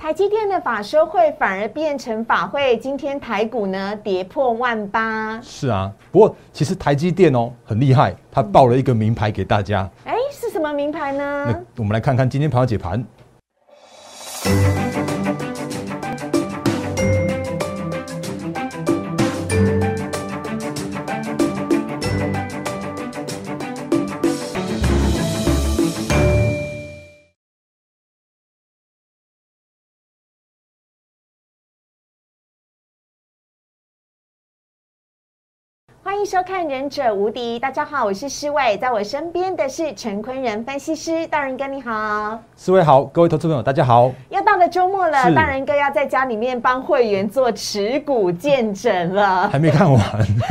台积电的法收会反而变成法会，今天台股呢跌破万八。是啊，不过其实台积电哦很厉害，它报了一个名牌给大家。哎，是什么名牌呢？那我们来看看今天盘后解盘。迎收看《忍者无敌》，大家好，我是施伟，在我身边的是陈坤仁分析师，大人哥你好，四位好，各位投资朋友大家好。又到了周末了，大人哥要在家里面帮会员做持股见证了。还没看完，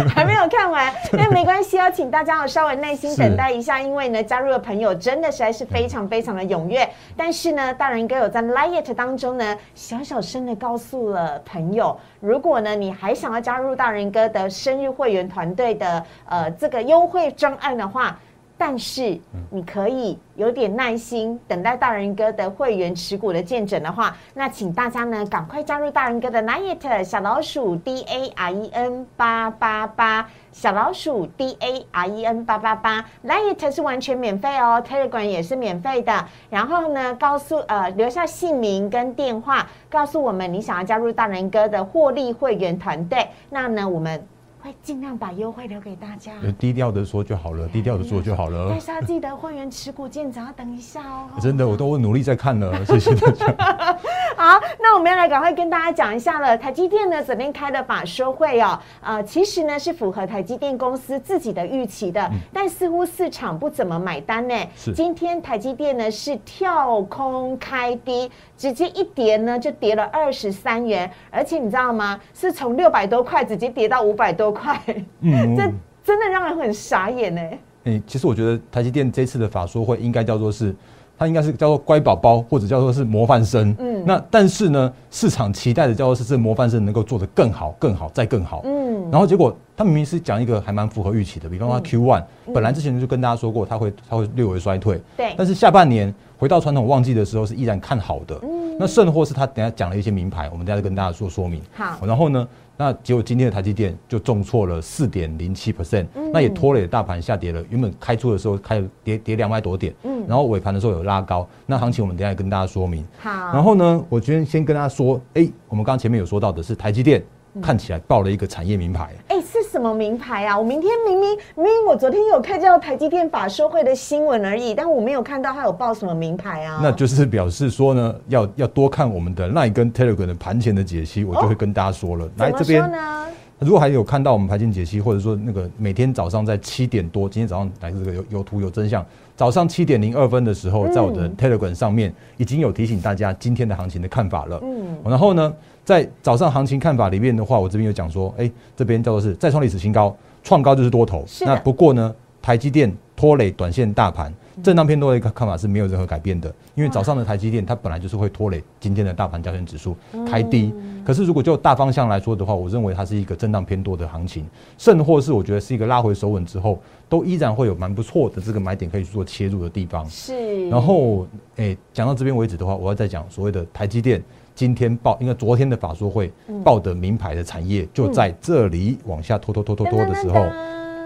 还没有看完，那没关系，要请大家要稍微耐心等待一下，因为呢，加入的朋友真的实在是非常非常的踊跃。但是呢，大人哥有在 Lite 当中呢，小小声的告诉了朋友，如果呢你还想要加入大人哥的生日会员团队的呃这个优惠专案的话。但是你可以有点耐心，等待大人哥的会员持股的见证的话，那请大家呢赶快加入大人哥的 Lite 小老鼠 D A R E N 八八八小老鼠 D A R E N 八八八 Lite 是完全免费哦，Telegram 也是免费的。然后呢，告诉呃留下姓名跟电话，告诉我们你想要加入大人哥的获利会员团队，那呢我们会尽量把优惠留给大家。低调的说就好了，低调的做就好了但。是要记得会员持股见长要等一下哦。真的，我都努力在看了，谢谢大家。好，那我们要来赶快跟大家讲一下了。台积电呢，昨天开的法说会哦，呃，其实呢是符合台积电公司自己的预期的，但似乎市场不怎么买单呢。今天台积电呢是跳空开低，直接一跌呢就跌了二十三元，而且你知道吗？是从六百多块直接跌到五百多块，嗯，这真的让人很傻眼呢。诶、其实我觉得台积电这次的法说会应该叫做是，它应该是叫做乖宝宝，或者叫做是模范生。嗯那但是呢，市场期待的叫做是这模范生能够做得更好、更好、再更好。嗯，然后结果他明明是讲一个还蛮符合预期的，比方说 Q one，、本来之前就跟大家说过它会它会略微衰退，对但是下半年回到传统旺季的时候是依然看好的。嗯那甚或是他等下讲了一些名牌，我们等一下跟大家做说明。好然后呢，那结果今天的台积电就重挫了四点零七 percent，那嗯也拖累大盘下跌了。原本开出的时候开了跌跌两百多点，嗯然后尾盘的时候有拉高。那行情我们等一下跟大家说明。好，然后呢，我今天先跟大家说，哎，我们刚刚前面有说到的是台积电嗯看起来报了一个产业名牌。哎，是什么名牌啊？我明天明明明明我昨天有看到台积电法说会的新闻而已，但我没有看到它有报什么名牌啊。那就是表示说呢，要要多看我们的 Line 跟 Telegram 的盘前的解析，我就会跟大家说了。来这边，呢？如果还有看到我们盘前解析，或者说那个每天早上在七点多，今天早上来这个有有图有真相，早上七点零二分的时候，在我的 Telegram 上面已经有提醒大家今天的行情的看法了。嗯，然后呢，在早上行情看法里面的话，我这边有讲说，哎，这边叫做是再创历史新高，创高就是多头。是那不过呢，台积电拖累短线大盘，震荡偏多的一个看法是没有任何改变的，因为早上的台积电它本来就是会拖累今天的大盘加权指数开低。可是如果就大方向来说的话，我认为它是一个震荡偏多的行情，甚或是我觉得是一个拉回手稳之后，都依然会有蛮不错的这个买点可以去做切入的地方。是。然后，诶、讲到这边为止的话，我要再讲所谓的台积电今天报，因为昨天的法说会报的名牌的产业就在这里往下拖拖拖拖拖的时候，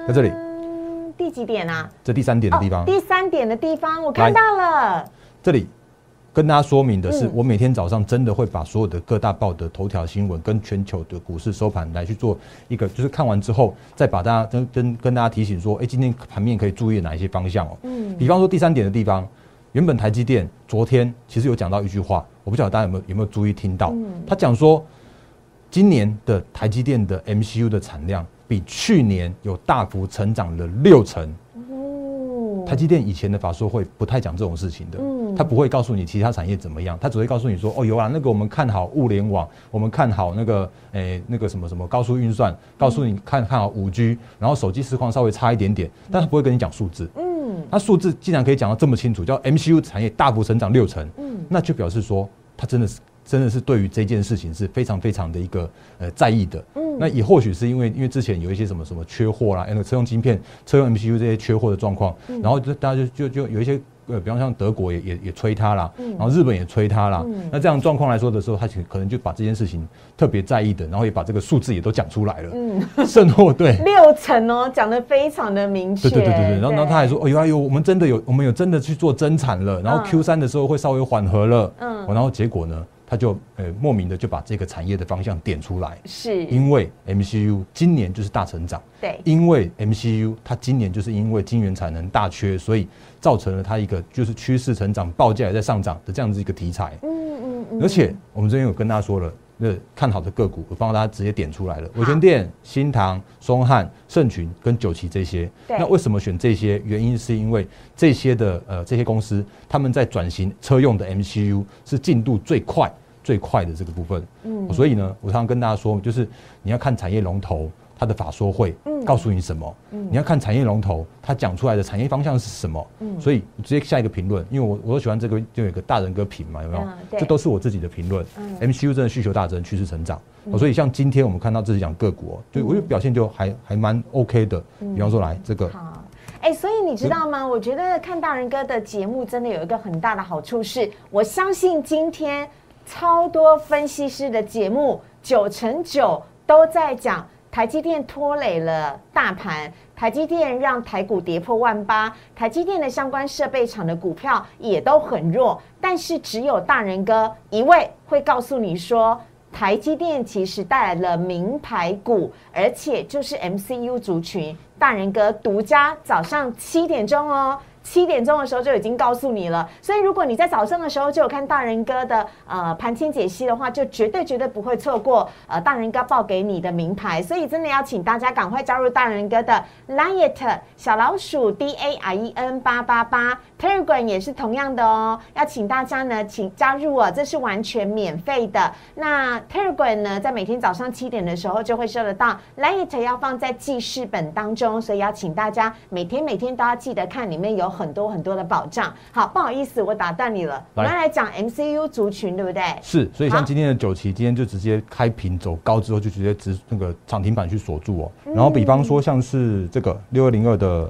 在这里第几点啊？这第三点的地方哦，第三点的地方我看到了。这里跟大家说明的是，嗯我每天早上真的会把所有的各大报的头条新闻跟全球的股市收盘来去做一个，就是看完之后再把大家跟跟跟大家提醒说，哎、今天盘面可以注意哪一些方向哦。嗯比方说第三点的地方，原本台积电昨天其实有讲到一句话，我不晓得大家有没有有没有注意听到，嗯。他讲说，今年的台积电的 MCU 的产量比去年有大幅成长了六成。哦。台积电以前的法说会不太讲这种事情的，嗯。他不会告诉你其他产业怎么样，他只会告诉你说，哦有啊，那个我们看好物联网，我们看好那个诶、那个什么什么高速运算，告诉你看看好五 G，然后手机实况稍微差一点点，但他不会跟你讲数字，嗯他数字竟然可以讲到这么清楚，叫 MCU 产业大幅成长六成，嗯那就表示说它真的是真的是对于这件事情是非常非常的一个呃在意的。嗯，那也或许是因为因为之前有一些什么什么缺货啦，那个车用晶片、车用 MCU 这些缺货的状况，然后就大家就就就有一些。呃，比方像德国也也也催他啦，然后日本也催他啦。那这样状况来说的时候，他可能就把这件事情特别在意的，然后也把这个数字也都讲出来了。嗯，剩货对六成哦，讲的非常的明确。对对对对对。然后然后他还说，哦，呦哎呦，我们真的有，我们有真的去做增产了，然后 Q 三的时候会稍微缓和了。嗯，然后结果呢？他就呃莫名的就把这个产业的方向点出来，是因为 MCU 今年就是大成长，对，因为 MCU 它今年就是因为晶圆产能大缺，所以造成了它一个就是趋势成长，报价也在上涨的这样子一个题材，嗯嗯嗯，而且我们这边有跟大家说了。那看好的个股，我帮大家直接点出来了。伟权店、新唐、松汉、盛群跟九旗这些。那为什么选这些？原因是因为这些的呃这些公司，他们在转型车用的 MCU 是进度最快最快的这个部分。嗯，所以呢，我常常跟大家说，就是你要看产业龙头。它的法说会告诉你什么？嗯你要看产业龙头，它讲出来的产业方向是什么？嗯所以直接下一个评论，因为我我都喜欢这个，就有一个大人哥评嘛，有没有？这都是我自己的评论。嗯 MCU 真的需求大增，趋势成长。所以像今天我们看到自己讲个股，就我觉得表现就还还蛮 OK 的。比方说来这个，好，哎，所以你知道吗？我觉得看大人哥的节目真的有一个很大的好处，是我相信今天超多分析师的节目九成九都在讲。台积电拖累了大盘，台积电让台股跌破万八，台积电的相关设备厂的股票也都很弱，但是只有大人哥一位会告诉你说，台积电其实带来了名牌股，而且就是 MCU 族群，大人哥独家早上七点钟哦。七点钟的时候就已经告诉你了，所以如果你在早上的时候就有看大人哥的呃盘前解析的话，就绝对绝对不会错过呃大人哥报给你的名牌。所以真的要请大家赶快加入大人哥的 Liet 小老鼠 D A i E N 八八八 Telegram 也是同样的哦。要请大家呢，请加入哦，这是完全免费的。那 Telegram 呢，在每天早上七点的时候就会收得到 Liet 要放在记事本当中，所以要请大家每天每天都要记得看里面有。很多很多的保障。好，不好意思，我打断你了。我们来讲 MCU 族群，对不对？是，所以像今天的九旗，今天就直接开平走高之后，就直接直那个涨停板去锁住哦。然后，比方说像是这个六二零二的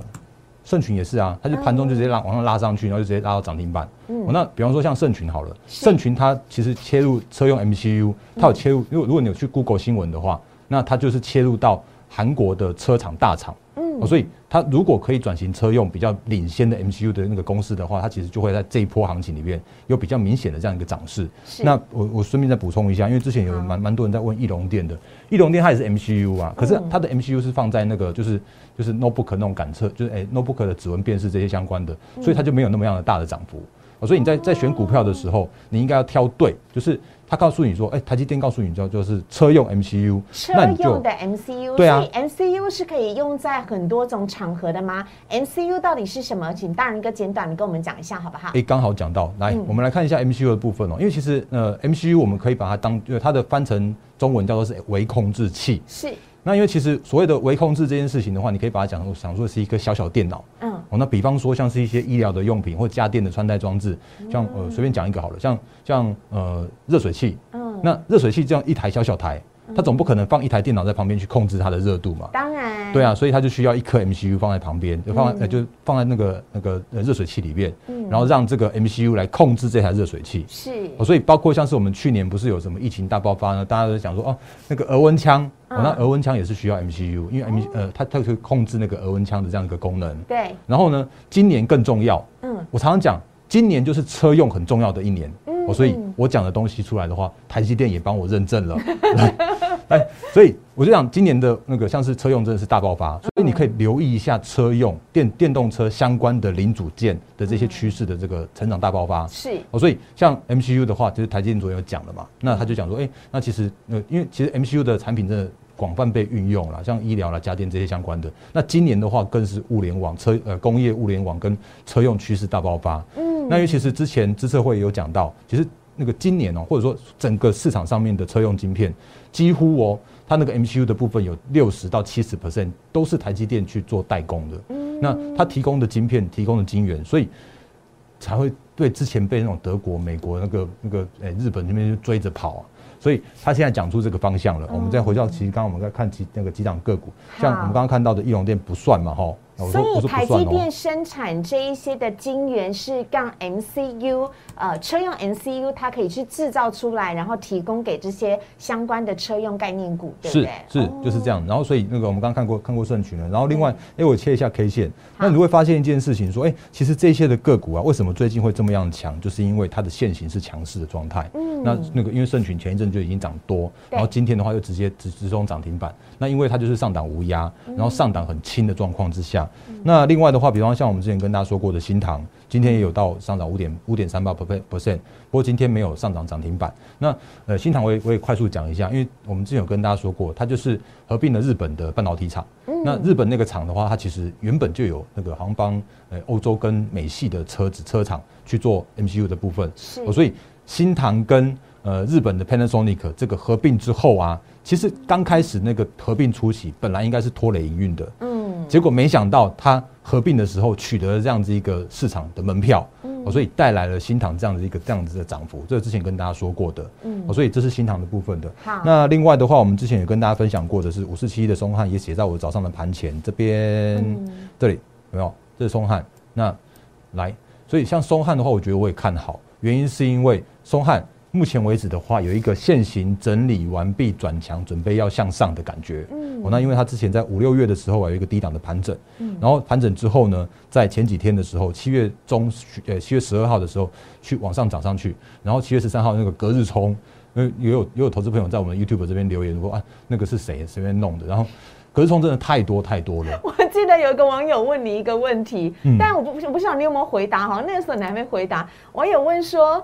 盛群也是啊，它就盘中就直接拉往上拉上去，然后就直接拉到涨停板。嗯，那比方说像盛群好了，盛群它其实切入车用 MCU，它有切入。如果如果你有去 Google 新闻的话，那它就是切入到韩国的车厂大厂。嗯，所以它如果可以转型车用比较领先的 MCU 的那个公司的话，它其实就会在这一波行情里面有比较明显的这样一个涨势。那我我顺便再补充一下，因为之前有蛮蛮多人在问翼龙电的，翼龙电它也是 MCU 啊，可是它的 MCU 是放在那个就是就是 notebook 那种感测，就是哎 notebook 的指纹辨识这些相关的，所以它就没有那么样的大的涨幅。所以你在在选股票的时候，你应该要挑对，就是。他告诉你说：“哎，台积电告诉你，叫就是车用 MCU，车用的 MCU，对啊，MCU 是可以用在很多种场合的吗？MCU 到底是什么？请大人哥简短的跟我们讲一下，好不好？哎，刚好讲到，来，我们来看一下 MCU 的部分哦。因为其实呃，MCU 我们可以把它当，就它的翻成中文叫做是微控制器，是。那因为其实所谓的微控制这件事情的话，你可以把它讲想说是一个小小电脑，嗯，哦，那比方说像是一些医疗的用品或家电的穿戴装置，像呃随便讲一个好了，像像呃热水器，嗯，那热水器这样一台小小台。它总不可能放一台电脑在旁边去控制它的热度嘛？当然。对啊，所以它就需要一颗 MCU 放在旁边，就放呃就放在那个那个热水器里面，然后让这个 MCU 来控制这台热水器。是。所以包括像是我们去年不是有什么疫情大爆发呢？大家都讲说哦，那个额温枪，哦，那额温枪也是需要 MCU，因为 M 呃它它可以控制那个额温枪的这样一个功能。对。然后呢，今年更重要。嗯。我常常讲，今年就是车用很重要的一年。嗯。所以我讲的东西出来的话，台积电也帮我认证了。哎，所以我就讲今年的那个像是车用真的是大爆发，所以你可以留意一下车用电电动车相关的零组件的这些趋势的这个成长大爆发。是哦，所以像 MCU 的话，就是台积电昨天有讲了嘛，那他就讲说，哎，那其实呃，因为其实 MCU 的产品真的广泛被运用了，像医疗啦、家电这些相关的。那今年的话，更是物联网、车呃工业物联网跟车用趋势大爆发。嗯，那因为其是之前资策会有讲到，其实。那个今年哦，或者说整个市场上面的车用晶片，几乎哦，它那个 MCU 的部分有六十到七十 percent 都是台积电去做代工的。嗯，那它提供的晶片、提供的晶圆，所以才会对之前被那种德国、美国那个那个诶日本那边追着跑啊。所以他现在讲出这个方向了。我们再回到，其实刚刚我们在看几那个几档个股，像我们刚刚看到的翼龙店不算嘛，哈。所以台积电生产这一些的晶圆是让 MCU 呃车用 MCU 它可以去制造出来，然后提供给这些相关的车用概念股，对不对？是是就是这样。然后所以那个我们刚刚看过看过盛群了。然后另外，哎，我切一下 K 线，那你会发现一件事情，说，哎，其实这些的个股啊，为什么最近会这么样强？就是因为它的线型是强势的状态。嗯。那那个因为盛群前一阵就已经涨多，然后今天的话又直接直直冲涨停板。那因为它就是上档无压，然后上档很轻的状况之下。那另外的话，比方像我们之前跟大家说过的新塘，今天也有到上涨五点五点三八 percent，不过今天没有上涨涨停板。那呃新塘我也我也快速讲一下，因为我们之前有跟大家说过，它就是合并了日本的半导体厂。那日本那个厂的话，它其实原本就有那个航帮呃欧洲跟美系的车子车厂去做 MCU 的部分。是，所以新塘跟呃日本的 Panasonic 这个合并之后啊，其实刚开始那个合并初期，本来应该是拖累营运的。嗯。结果没想到，它合并的时候取得了这样子一个市场的门票，嗯，所以带来了新塘这样子一个这样子的涨幅，这是之前跟大家说过的，嗯，所以这是新塘的部分的。好，那另外的话，我们之前也跟大家分享过的是五四七的松汉，也写在我早上的盘前这边，这里有没有？这是松汉。那来，所以像松汉的话，我觉得我也看好，原因是因为松汉。目前为止的话，有一个现行整理完毕转强，准备要向上的感觉。嗯，哦，那因为它之前在五六月的时候啊，有一个低档的盘整，嗯，然后盘整之后呢，在前几天的时候，七月中，呃，七月十二号的时候去往上涨上去，然后七月十三号那个隔日冲，因为也有也有投资朋友在我们 YouTube 这边留言说啊，那个是谁随便弄的？然后隔日冲真的太多太多了。我记得有一个网友问你一个问题，但我不不不晓得你有没有回答，好像那个时候你还没回答。网友问说，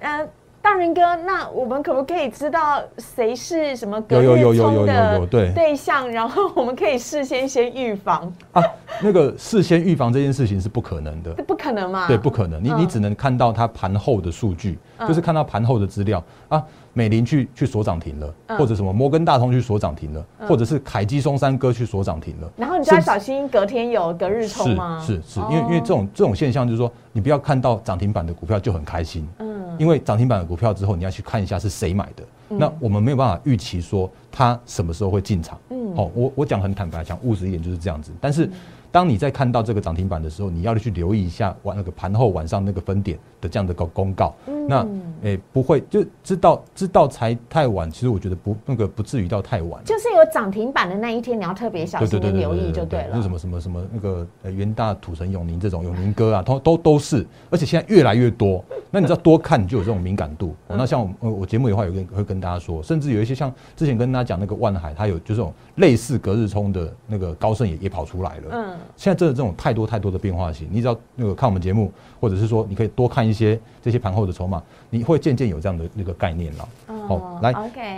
嗯。大人哥，那我们可不可以知道谁是什么隔日冲的对象？然后我们可以事先先预防啊。那个事先预防这件事情是不可能的，不可能嘛？对，不可能。你你只能看到它盘后的数据，就是看到盘后的资料啊。美林去去锁涨停了，或者什么摩根大通去锁涨停了，或者是凯基松山哥去锁涨停了。然后你就要小心隔天有隔日冲吗？是是是，因为因为这种这种现象就是说，你不要看到涨停板的股票就很开心。因为涨停板的股票之后，你要去看一下是谁买的。那我们没有办法预期说它什么时候会进场。嗯，好，我我讲很坦白，讲务实一点就是这样子。但是当你在看到这个涨停板的时候，你要去留意一下晚那个盘后晚上那个分点的这样的个公告。那诶不会就知道知道才太晚，其实我觉得不那个不至于到太晚。就是有涨停板的那一天，你要特别小心留意就对了。那什么什么什么那个元大土城永宁这种永宁哥啊，都都都是，而且现在越来越多。那你知道多看你就有这种敏感度。那像我我节目的话有跟会跟大家说，甚至有一些像之前跟大家讲那个万海，它有就这种类似隔日冲的那个高盛也也跑出来了。嗯，现在真的这种太多太多的变化型，你只要那个看我们节目，或者是说你可以多看一些这些盘后的筹码。你会渐渐有这样的那个概念了。哦，来，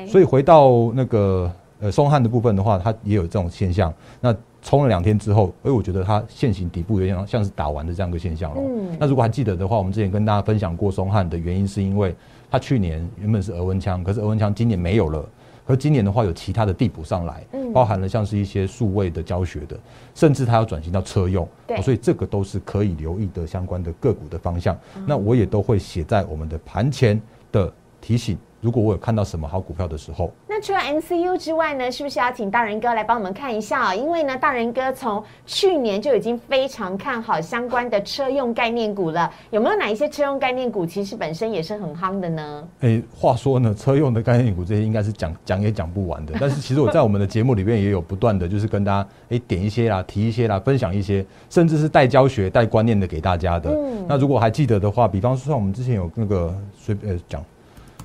所以回到那个呃松汉的部分的话，它也有这种现象。那冲了两天之后，哎，我觉得它现行底部有点像是打完的这样一个现象了。嗯，那如果还记得的话，我们之前跟大家分享过松汉的原因，是因为它去年原本是额温枪，可是额温枪今年没有了。而今年的话，有其他的递补上来，包含了像是一些数位的教学的，甚至它要转型到车用，所以这个都是可以留意的相关的个股的方向。那我也都会写在我们的盘前的提醒。如果我有看到什么好股票的时候，那除了 MCU 之外呢，是不是要请大人哥来帮我们看一下？因为呢，大人哥从去年就已经非常看好相关的车用概念股了。有没有哪一些车用概念股其实本身也是很夯的呢？哎，话说呢，车用的概念股这些应该是讲讲也讲不完的。但是其实我在我们的节目里面也有不断的就是跟大家哎点一些啦，提一些啦，分享一些，甚至是带教学、带观念的给大家的。嗯那如果还记得的话，比方说像我们之前有那个随便讲。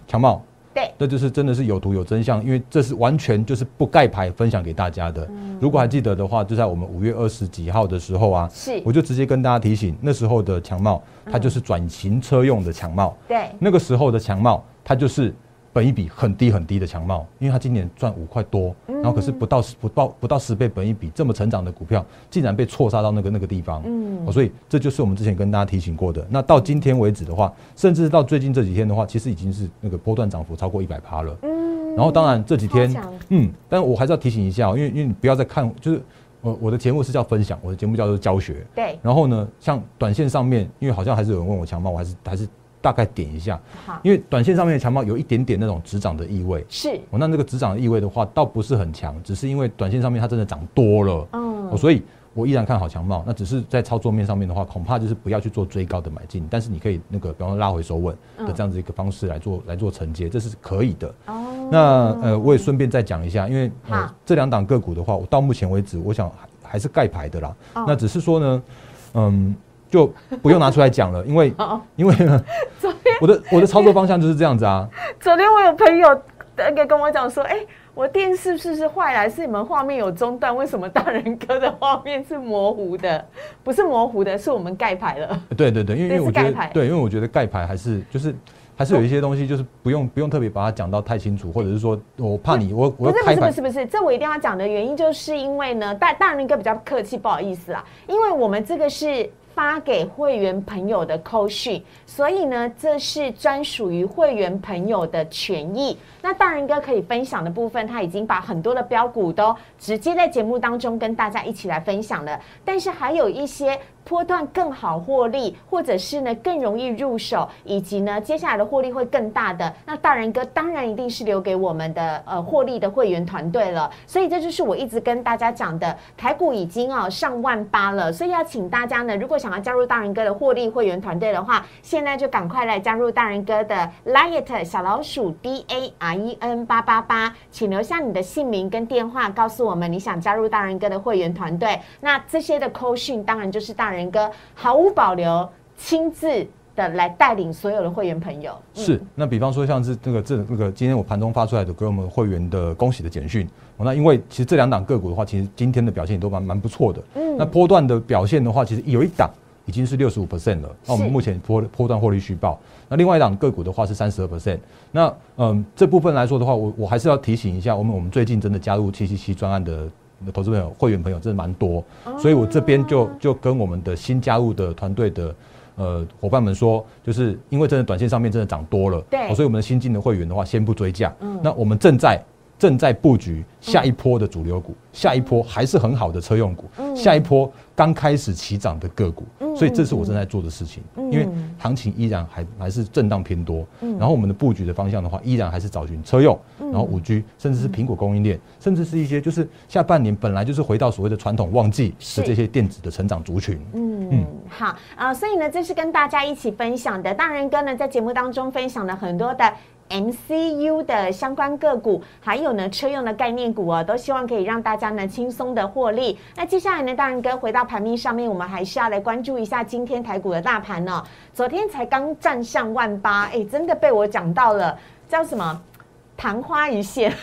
强茂，对，那就是真的是有图有真相，因为这是完全就是不盖牌分享给大家的。如果还记得的话，就在我们五月二十几号的时候啊，是，我就直接跟大家提醒，那时候的强茂，它就是转型车用的强茂，对，那个时候的强茂，它就是。本一比很低很低的强茂，因为它今年赚五块多，然后可是不到十不到不到十倍本一比这么成长的股票，竟然被错杀到那个那个地方，嗯，所以这就是我们之前跟大家提醒过的。那到今天为止的话，甚至到最近这几天的话，其实已经是那个波段涨幅超过一百趴了，嗯，然后当然这几天，嗯，但我还是要提醒一下，因为因为你不要再看，就是我我的节目是叫分享，我的节目叫做教学。对，然后呢，像短线上面，因为好像还是有人问我强茂，我还是还是大概点一下。因为短线上面的强貌有一点点那种止涨的意味。是，哦，那那个止涨的意味的话，倒不是很强，只是因为短线上面它真的涨多了。嗯哦，所以我依然看好强茂。那只是在操作面上面的话，恐怕就是不要去做追高的买进，但是你可以那个，比方说拉回手稳的这样子一个方式来做来做承接，这是可以的。哦，那呃，我也顺便再讲一下，因为呃这两档个股的话，我到目前为止，我想还还是盖牌的啦。哦那只是说呢，嗯，就不用拿出来讲了，因为哦，因为呢，我的我的操作方向就是这样子啊。昨天我有朋友那个跟我讲说，哎、我电视是不是坏了？还是你们画面有中断？为什么大人哥的画面是模糊的？不是模糊的，是我们盖牌了。对对对，因为我觉得对，因为我觉得盖牌还是就是还是有一些东西就是不用不用特别把它讲到太清楚，或者是说我怕你我我不是不是不是不是，这我一定要讲的原因，就是因为呢，大大人哥比较客气，不好意思啦，因为我们这个是发给会员朋友的扣讯，所以呢，这是专属于会员朋友的权益。那大人哥可以分享的部分，他已经把很多的标股都直接在节目当中跟大家一起来分享了，但是还有一些。波段更好获利，或者是呢更容易入手，以及呢接下来的获利会更大的，那大人哥当然一定是留给我们的呃获利的会员团队了。所以这就是我一直跟大家讲的，台股已经哦上万八了，所以要请大家呢，如果想要加入大人哥的获利会员团队的话，现在就赶快来加入大人哥的 Liet 小老鼠 D A R E N 八八八，请留下你的姓名跟电话，告诉我们你想加入大人哥的会员团队。那这些的扣讯当然就是大人哥毫无保留亲自的来带领所有的会员朋友。嗯是，那比方说像是这个这那个今天我盘中发出来的给我们会员的恭喜的简讯，哦那因为其实这两档个股的话，其实今天的表现也都蛮蛮不错的。嗯那波段的表现的话，其实有一档已经是六十五 percent 了，那我们目前波波段获利续报。那另外一档个股的话是三十二 percent。那嗯这部分来说的话，我我还是要提醒一下，我们我们最近真的加入七七七专案的。投资朋友、会员朋友真的蛮多，哦。所以我这边就就跟我们的新加入的团队的呃伙伴们说，就是因为真的短线上面真的涨多了，对。哦所以我们的新进的会员的话，先不追价。那我们正在正在布局下一波的主流股，下一波还是很好的车用股，下一波刚开始起涨的个股，所以这是我正在做的事情。因为行情依然还还是震荡偏多，然后我们的布局的方向的话，依然还是找寻车用，然后五 G，甚至是苹果供应链，甚至是一些就是下半年本来就是回到所谓的传统旺季是的这些电子的成长族群。嗯，好啊、所以呢，这是跟大家一起分享的。大人哥呢，在节目当中分享了很多的 MCU 的相关个股，还有呢车用的概念股哦，都希望可以让大家呢轻松的获利。那接下来呢，大人哥回到盘面上面，我们还是要来关注一下今天台股的大盘哦。昨天才刚站上万八，哎，真的被我讲到了，叫什么？昙花一现。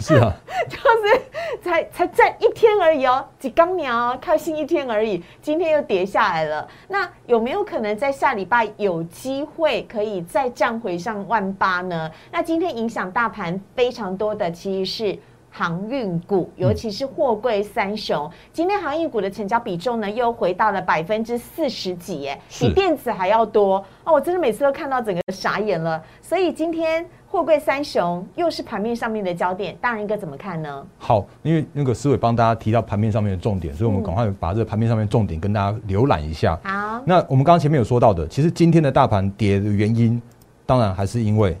是啊，就是才才站一天而已哦，几刚鸟哦开心一天而已，今天又跌下来了。那有没有可能在下礼拜有机会可以再站回上万八呢？那今天影响大盘非常多的其实是。航运股，尤其是货柜三雄，今天航运股的成交比重呢，又回到了百分之四十几，耶，比是电子还要多哦！我真的每次都看到整个傻眼了。所以今天货柜三雄又是盘面上面的焦点，大人哥怎么看呢？好，因为那个思伟帮大家提到盘面上面的重点，所以我们赶快把这个盘面上面重点跟大家浏览一下。好，那我们刚刚前面有说到的，其实今天的大盘跌的原因，当然还是因为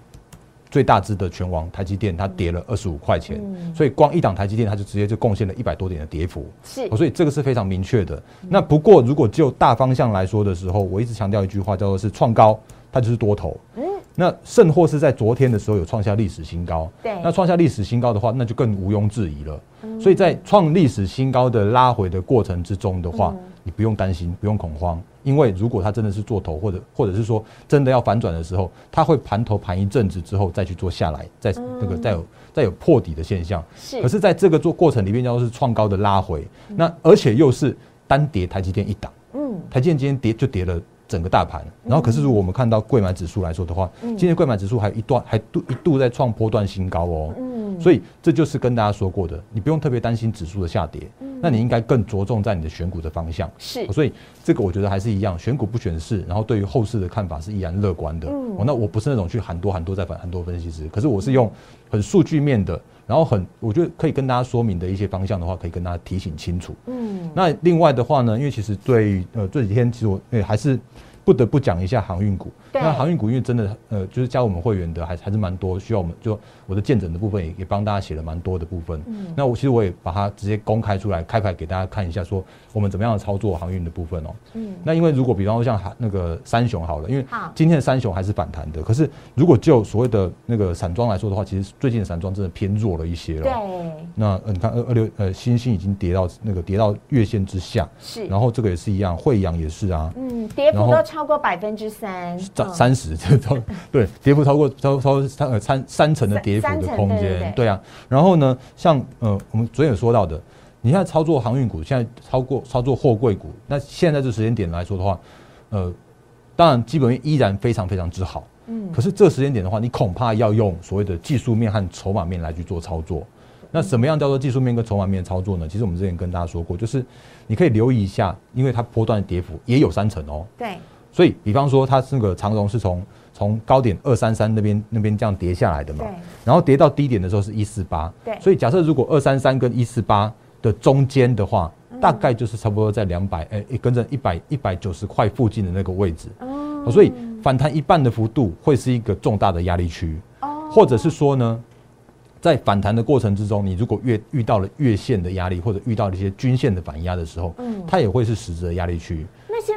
最大只的拳王台积电它跌了二十五块钱，所以光一档台积电它就直接就贡献了一百多点的跌幅。是哦所以这个是非常明确的。那不过如果就大方向来说的时候，我一直强调一句话，叫做是创高，它就是多头。嗯那甚或是在昨天的时候有创下历史新高，对。嗯那创下历史新高的话，那就更毋庸置疑了。所以在创历史新高的拉回的过程之中的话，嗯。你不用担心，不用恐慌，因为如果它真的是做头，或者或者是说真的要反转的时候，它会盘头盘一阵子之后再去做下来，再那个再有再有破底的现象。嗯是。可是在这个做过程里面，叫做是创高的拉回，那而且又是单跌台积电一档，嗯，台积电今天跌就跌了整个大盘，然后可是如果我们看到贵买指数来说的话，今天贵买指数还一段还度一度在创波段新高哦，嗯。所以这就是跟大家说过的，你不用特别担心指数的下跌，那你应该更着重在你的选股的方向。是，所以这个我觉得还是一样，选股不选市，然后对于后市的看法是依然乐观的。哦，那我不是那种去喊多喊多再反很多分析师，可是我是用很数据面的，然后很我觉得可以跟大家说明的一些方向的话，可以跟大家提醒清楚。嗯，那另外的话呢，因为其实对呃这几天其实我欸还是。不得不讲一下航运股。那航运股因为真的呃，就是加我们会员的还还是蛮多，需要我们就我的见证的部分也也帮大家写了蛮多的部分。嗯，那我其实我也把它直接公开出来，开牌给大家看一下，说我们怎么样的操作航运的部分哦。嗯，那因为如果比方说像那个三雄好了，因为今天的三雄还是反弹的，可是如果就所谓的那个散装来说的话，其实最近的散装真的偏弱了一些了。对。那你看二二六呃，星星已经跌到那个跌到月线之下。是。然后这个也是一样，惠阳也是啊。嗯，跌幅都超过百分之三。三三十 这都。对，跌幅超过超超三呃三三成的跌幅的空间，对啊。然后呢，像呃我们昨天有说到的，你现在操作航运股，现在超过操作货柜股，那现在这时间点来说的话，呃，当然基本面依然非常非常之好，嗯。可是这时间点的话，你恐怕要用所谓的技术面和筹码面来去做操作。那什么样叫做技术面跟筹码面操作呢？其实我们之前跟大家说过，就是你可以留意一下，因为它波段的跌幅也有三成哦。对。所以，比方说它那个长荣是从从高点二三三那边那边这样跌下来的嘛，然后跌到低点的时候是一四八，对，所以假设如果二三三跟一四八的中间的话，大概就是差不多在两百哎，跟着一百一百九十块附近的那个位置，哦，所以反弹一半的幅度会是一个重大的压力区，哦，或者是说呢，在反弹的过程之中，你如果越遇到了月线的压力或者遇到了一些均线的反压的时候，嗯，它也会是实质的压力区。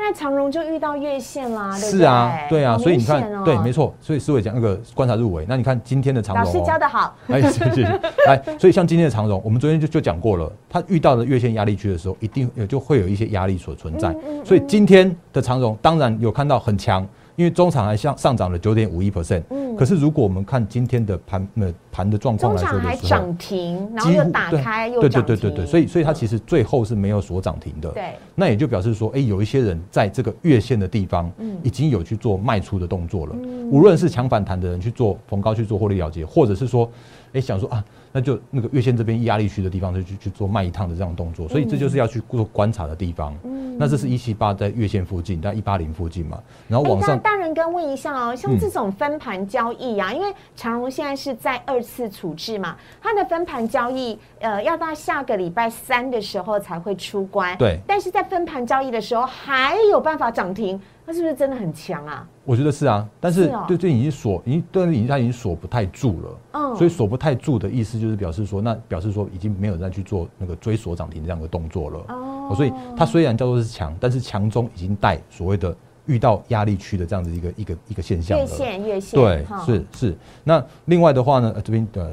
现在长荣就遇到月线啦，是啊，对？啊，所以你看，对，没错，所以思伟讲那个观察入围，那你看今天的长荣，老师教的好，哎，谢谢，来，所以像今天的长荣，我们昨天就就讲过了，它遇到的月线压力区的时候，一定也就会有一些压力所存在，所以今天的长荣当然有看到很强。因为中场还上上涨了九点五一 percent，嗯，可是如果我们看今天的盘呃盘的状况来说的时候，还涨停，然后又打开又对对对对对，所以所以它其实最后是没有锁涨停的，对，那也就表示说，哎，有一些人在这个月线的地方，嗯，已经有去做卖出的动作了，无论是强反弹的人去做逢高去做获利了结，或者是说，哎，想说啊。那就那个月线这边压力区的地方，就去去做卖一趟的这样动作，所以这就是要去做观察的地方。嗯，那这是一七八在月线附近，在一八零附近嘛。然后往上，大人跟问一下哦，像这种分盘交易啊，因为长荣现在是在二次处置嘛，它的分盘交易呃要到下个礼拜三的时候才会出关。对，但是在分盘交易的时候还有办法涨停。它是不是真的很强啊？我觉得是啊，但是对对已经锁，已经对已经它已经锁不太住了。嗯，所以锁不太住的意思就是表示说，那表示说已经没有再去做那个追锁涨停这样的动作了。哦，所以它虽然叫做是强，但是强中已经带所谓的遇到压力区的这样子一个一个一个现象了。月线越线对，是是。那另外的话呢，这边的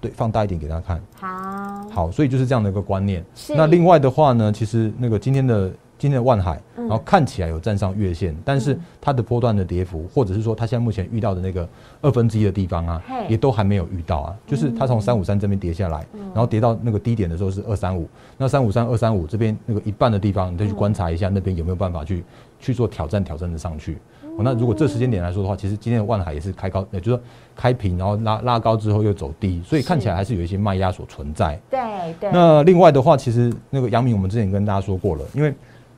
对放大一点给大家看。好，好，所以就是这样的一个观念。那另外的话呢，其实那个今天的。今天的万海，然后看起来有站上月线，但是它的波段的跌幅，或者是说它现在目前遇到的那个二分之一的地方啊，也都还没有遇到啊。就是它从三五三这边跌下来，然后跌到那个低点的时候是二三五，那三五三二三五这边那个一半的地方，你再去观察一下那边有没有办法去去做挑战，挑战的上去。那如果这时间点来说的话，其实今天的万海也是开高，也就是说开平，然后拉拉高之后又走低，所以看起来还是有一些卖压所存在。对对。那另外的话，其实那个杨明，我们之前跟大家说过了，因为。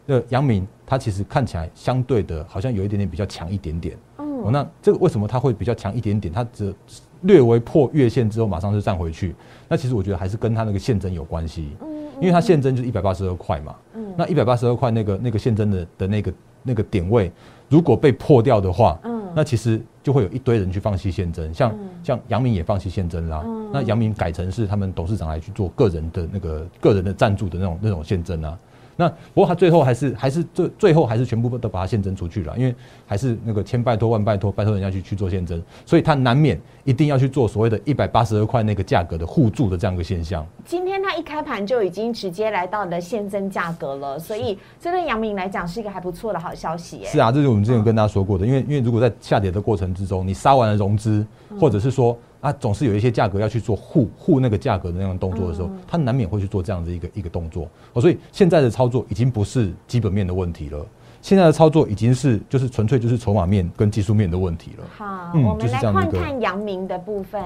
那杨明他其实看起来相对的，好像有一点点比较强一点点。哦，那这个为什么他会比较强一点点？他只略微破月线之后，马上就站回去。那其实我觉得还是跟他那个现增有关系。嗯，因为他现增就是一百八十二块嘛。嗯，那一百八十二块那个那个现增的的那个那个点位，如果被破掉的话，嗯，那其实就会有一堆人去放弃现增，像像杨明也放弃现增啦。嗯，那杨明改成是他们董事长来去做个人的那个个人的赞助的那种那种现增啊。那不过他最后还是还是最最后还是全部都把它现增出去了，因为还是那个千拜托万拜托拜托人家去去做现增，所以他难免一定要去做所谓的一百八十二块那个价格的互助的这样一个现象。今天他一开盘就已经直接来到了现增价格了，所以这对杨明来讲是一个还不错的好消息。是啊，这是我们之前跟大家说过的，因为因为如果在下跌的过程之中，你杀完了融资，或者是说。啊，总是有一些价格要去做护护那个价格的那种动作的时候，他难免会去做这样的一个一个动作哦。所以现在的操作已经不是基本面的问题了，现在的操作已经是就是纯粹就是筹码面跟技术面的问题了。好，我们来看看阳明的部分。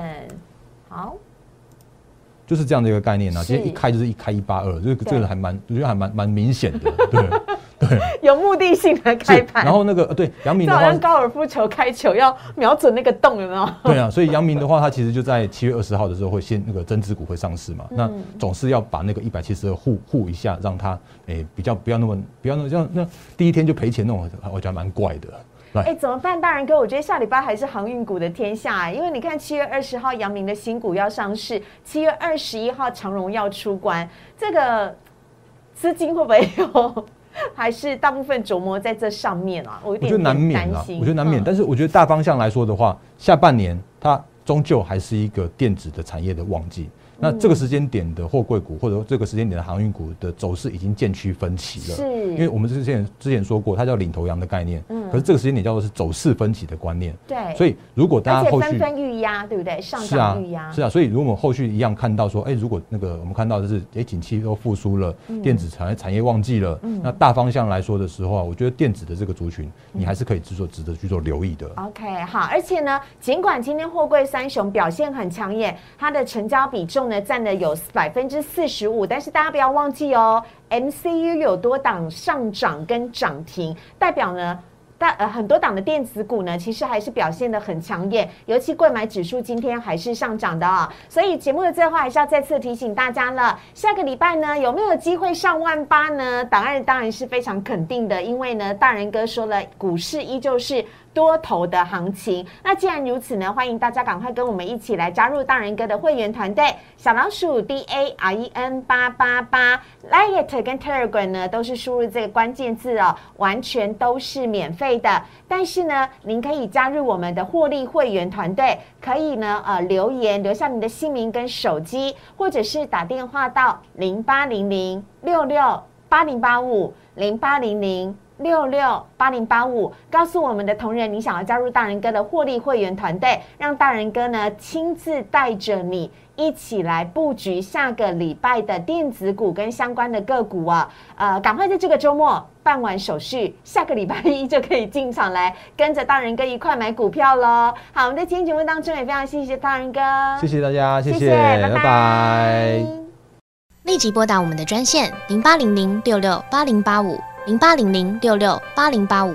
好，就是这样的一个概念啊。今天一开就是一开一八二，这个这个还蛮，我觉得还蛮蛮明显的，对对。有目的性的开是盘，然后那个呃对杨明的话好像，高尔夫球开球要瞄准那个洞，有没有？对啊，所以杨明的话，他其实就在七月二十号的时候会先那个增资股会上市嘛，嗯那总是要把那个一百七十二护护一下，让他诶、比较不要那么不要那么像那第一天就赔钱那种，我觉得蛮怪的。来哎，怎么办，大人哥？我觉得下礼拜还是航运股的天下、哎因为你看七月二十号阳明的新股要上市，七月二十一号长荣要出关，这个资金会不会有？还是大部分琢磨在这上面啊？我有点我觉得难免啊，我觉得难免。嗯但是我觉得大方向来说的话，下半年它终究还是一个电子的产业的旺季。那这个时间点的货柜股，或者说这个时间点的航运股的走势已经渐趋分歧了。是因为我们之前之前说过，它叫领头羊的概念。嗯可是这个时间点叫做是走势分歧的观念。对，所以如果大而且纷家后续纷预压，对不对？上是啊涨预压，是啊，所以如果我们后续一样看到说，哎、如果那个我们看到的是，哎、景气都复苏了，嗯电子产业产业旺季了，那大方向来说的时候啊，我觉得电子的这个族群，你还是可以制作值得去做留意的。OK，好，而且呢，尽管今天货柜三雄表现很抢眼，它的成交比重呢占了有百分之四十五，但是大家不要忘记哦，MCU 有多档上涨跟涨停，代表呢。但呃，很多档的电子股呢，其实还是表现的很抢眼，尤其贵买指数今天还是上涨的啊、所以节目的最后还是要再次提醒大家了，下个礼拜呢有没有机会上万八呢？答案当然是非常肯定的，因为呢，大人哥说了，股市依旧是多头的行情。那既然如此呢，欢迎大家赶快跟我们一起来加入大人哥的会员团队，小老鼠 D A R E N 八八八，Lite 跟 Telegram 呢都是输入这个关键字哦，完全都是免费的。但是呢，您可以加入我们的获利会员团队，可以呢呃留言留下你的姓名跟手机，或者是打电话到零八零零六六八零八五零八零零。六六八零八五，告诉我们的同仁，你想要加入大人哥的获利会员团队，让大人哥呢亲自带着你一起来布局下个礼拜的电子股跟相关的个股啊！呃，赶快在这个周末办完手续，下个礼拜一就可以进场来跟着大人哥一块买股票喽。好，我们在今天节目当中也非常谢谢大人哥，谢谢大家，谢谢，拜拜拜立即拨打我们的专线零八零零六六八零八五零八零零六六八零八五